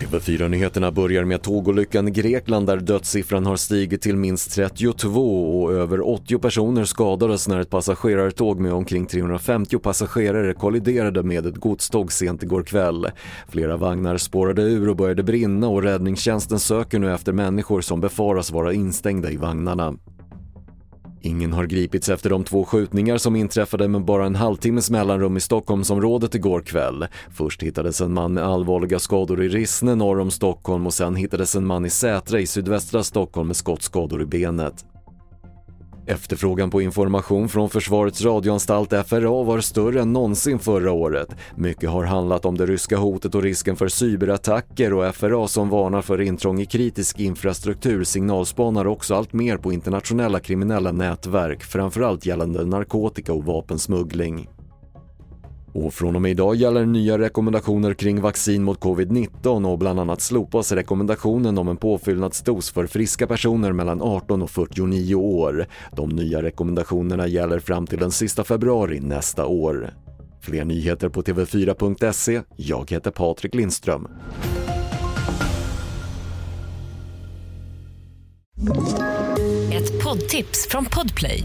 TV4-nyheterna börjar med tågolyckan i Grekland där dödssiffran har stigit till minst 32 och över 80 personer skadades när ett passagerartåg med omkring 350 passagerare kolliderade med ett godståg sent igår kväll. Flera vagnar spårade ur och började brinna och räddningstjänsten söker nu efter människor som befaras vara instängda i vagnarna. Ingen har gripits efter de två skjutningar som inträffade med bara en halvtimmes mellanrum i Stockholmsområdet igår kväll. Först hittades en man med allvarliga skador i Rissne norr om Stockholm och sen hittades en man i Sätra i sydvästra Stockholm med skottskador i benet. Efterfrågan på information från Försvarets radioanstalt FRA var större än någonsin förra året. Mycket har handlat om det ryska hotet och risken för cyberattacker och FRA som varnar för intrång i kritisk infrastruktur signalspanar också allt mer på internationella kriminella nätverk, framförallt gällande narkotika och vapensmuggling. Och från och med idag gäller nya rekommendationer kring vaccin mot covid-19 och bland annat slopas rekommendationen om en påfyllnadsdos för friska personer mellan 18 och 49 år. De nya rekommendationerna gäller fram till den sista februari nästa år. Fler nyheter på TV4.se. Jag heter Patrik Lindström. Ett poddtips från Podplay.